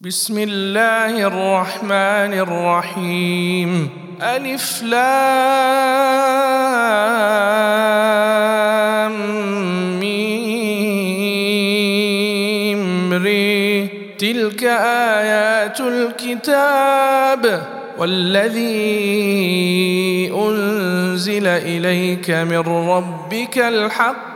بسم الله الرحمن الرحيم. ألف لام ميم ري. تلك آيات الكتاب والذي أنزل إليك من ربك الحق.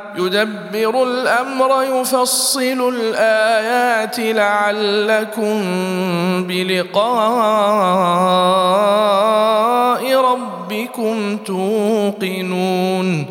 يدبر الأمر يفصل الآيات لعلكم بلقاء ربكم توقنون.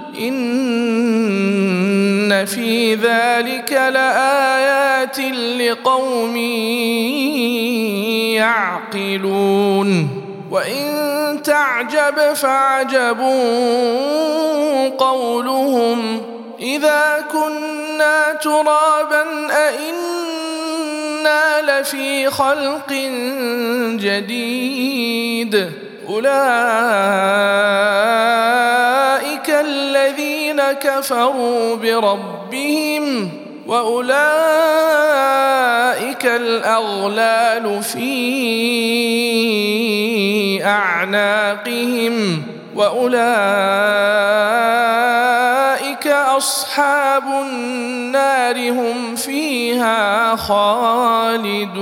إن في ذلك لآيات لقوم يعقلون. وإن تعجب فعجب قولهم إذا كنا ترابا أئنا لفي خلق جديد. أولئك كفروا بربهم وأولئك الأغلال في أعناقهم وأولئك أصحاب النار هم فيها خالدون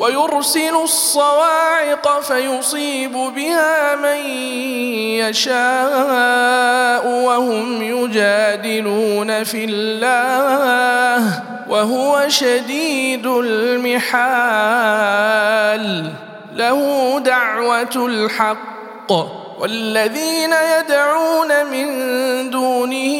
ويرسل الصواعق فيصيب بها من يشاء وهم يجادلون في الله وهو شديد المحال. له دعوة الحق. والذين يدعون من دونه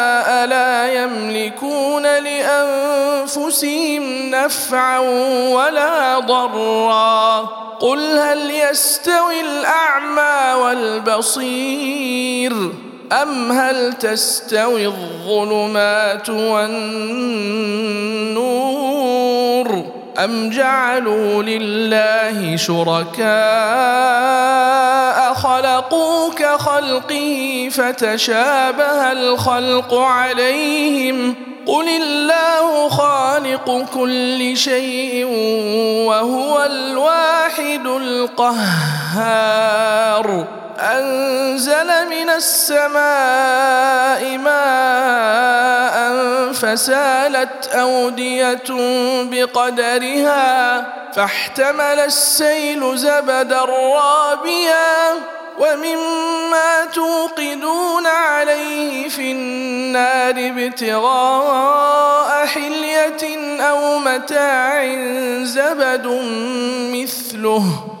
لأنفسهم نفعا ولا ضرا. قل هل يستوي الأعمى والبصير أم هل تستوي الظلمات والنور أم جعلوا لله شركاء؟ خلقوا كخلقه فتشابه الخلق عليهم قل الله خالق كل شيء وهو الواحد القهار أنزل من السماء ماء فسالت أودية بقدرها فاحتمل السيل زبدا رابيا ومما توقدون عليه في النار ابتغاء حلية أو متاع زبد مثله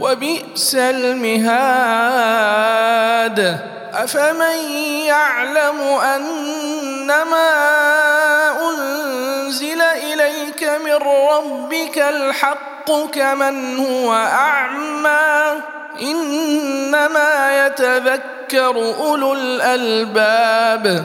وبئس المهاد. أفمن يعلم أنما أنزل إليك من ربك الحق كمن هو أعمى؟ إنما يتذكر أولو الألباب.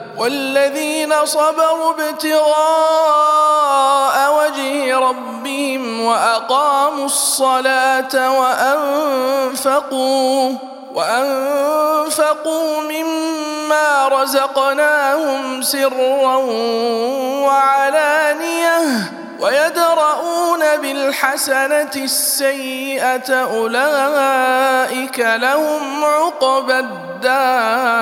والذين صبروا ابتغاء وجه ربهم وأقاموا الصلاة وأنفقوا وأنفقوا مما رزقناهم سرا وعلانية ويدرؤون بالحسنة السيئة أولئك لهم عقبى الدار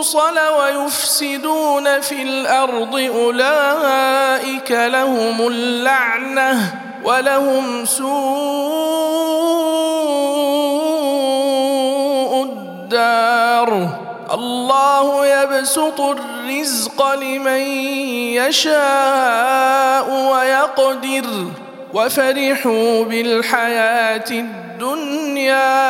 يوصل ويفسدون في الأرض أولئك لهم اللعنة ولهم سوء الدار. الله يبسط الرزق لمن يشاء ويقدر. وفرحوا بالحياة الدنيا.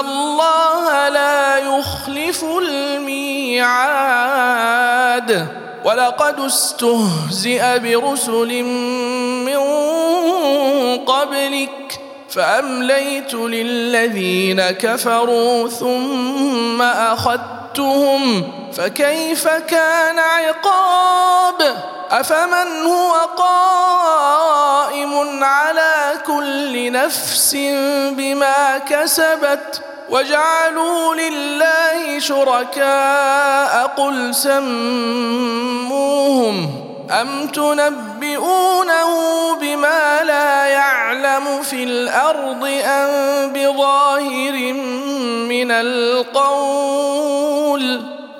الله لا يخلف الميعاد. ولقد استهزئ برسل من قبلك فأمليت للذين كفروا ثم أخذتهم. فكيف كان عقاب؟ أفمن هو قائم على كل نفس بما كسبت وجعلوا لله شركاء قل سموهم أم تنبئونه بما لا يعلم في الأرض أم بظاهر من القول؟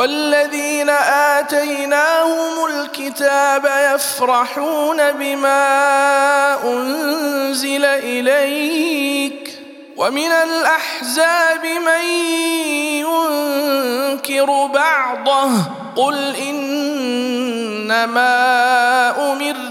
والذين آتيناهم الكتاب يفرحون بما أنزل إليك ومن الأحزاب من ينكر بعضه قل إنما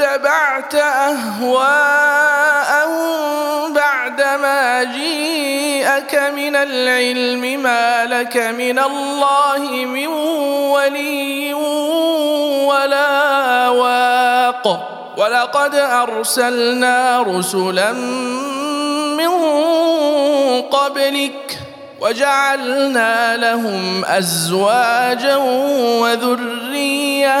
اتبعت أهواءهم بعدما جيءك من العلم ما لك من الله من ولي ولا واق. ولقد أرسلنا رسلا من قبلك وجعلنا لهم أزواجا وذرية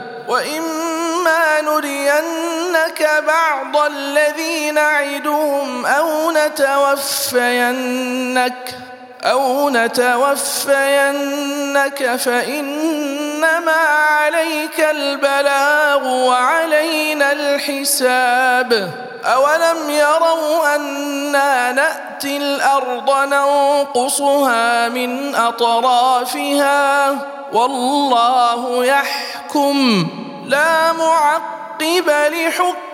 بعض الذي نعدهم أو نتوفينك أو نتوفينك فإنما عليك البلاغ وعلينا الحساب. أولم يروا أنا نأتي الأرض ننقصها من أطرافها؟ والله يحكم. لا معقب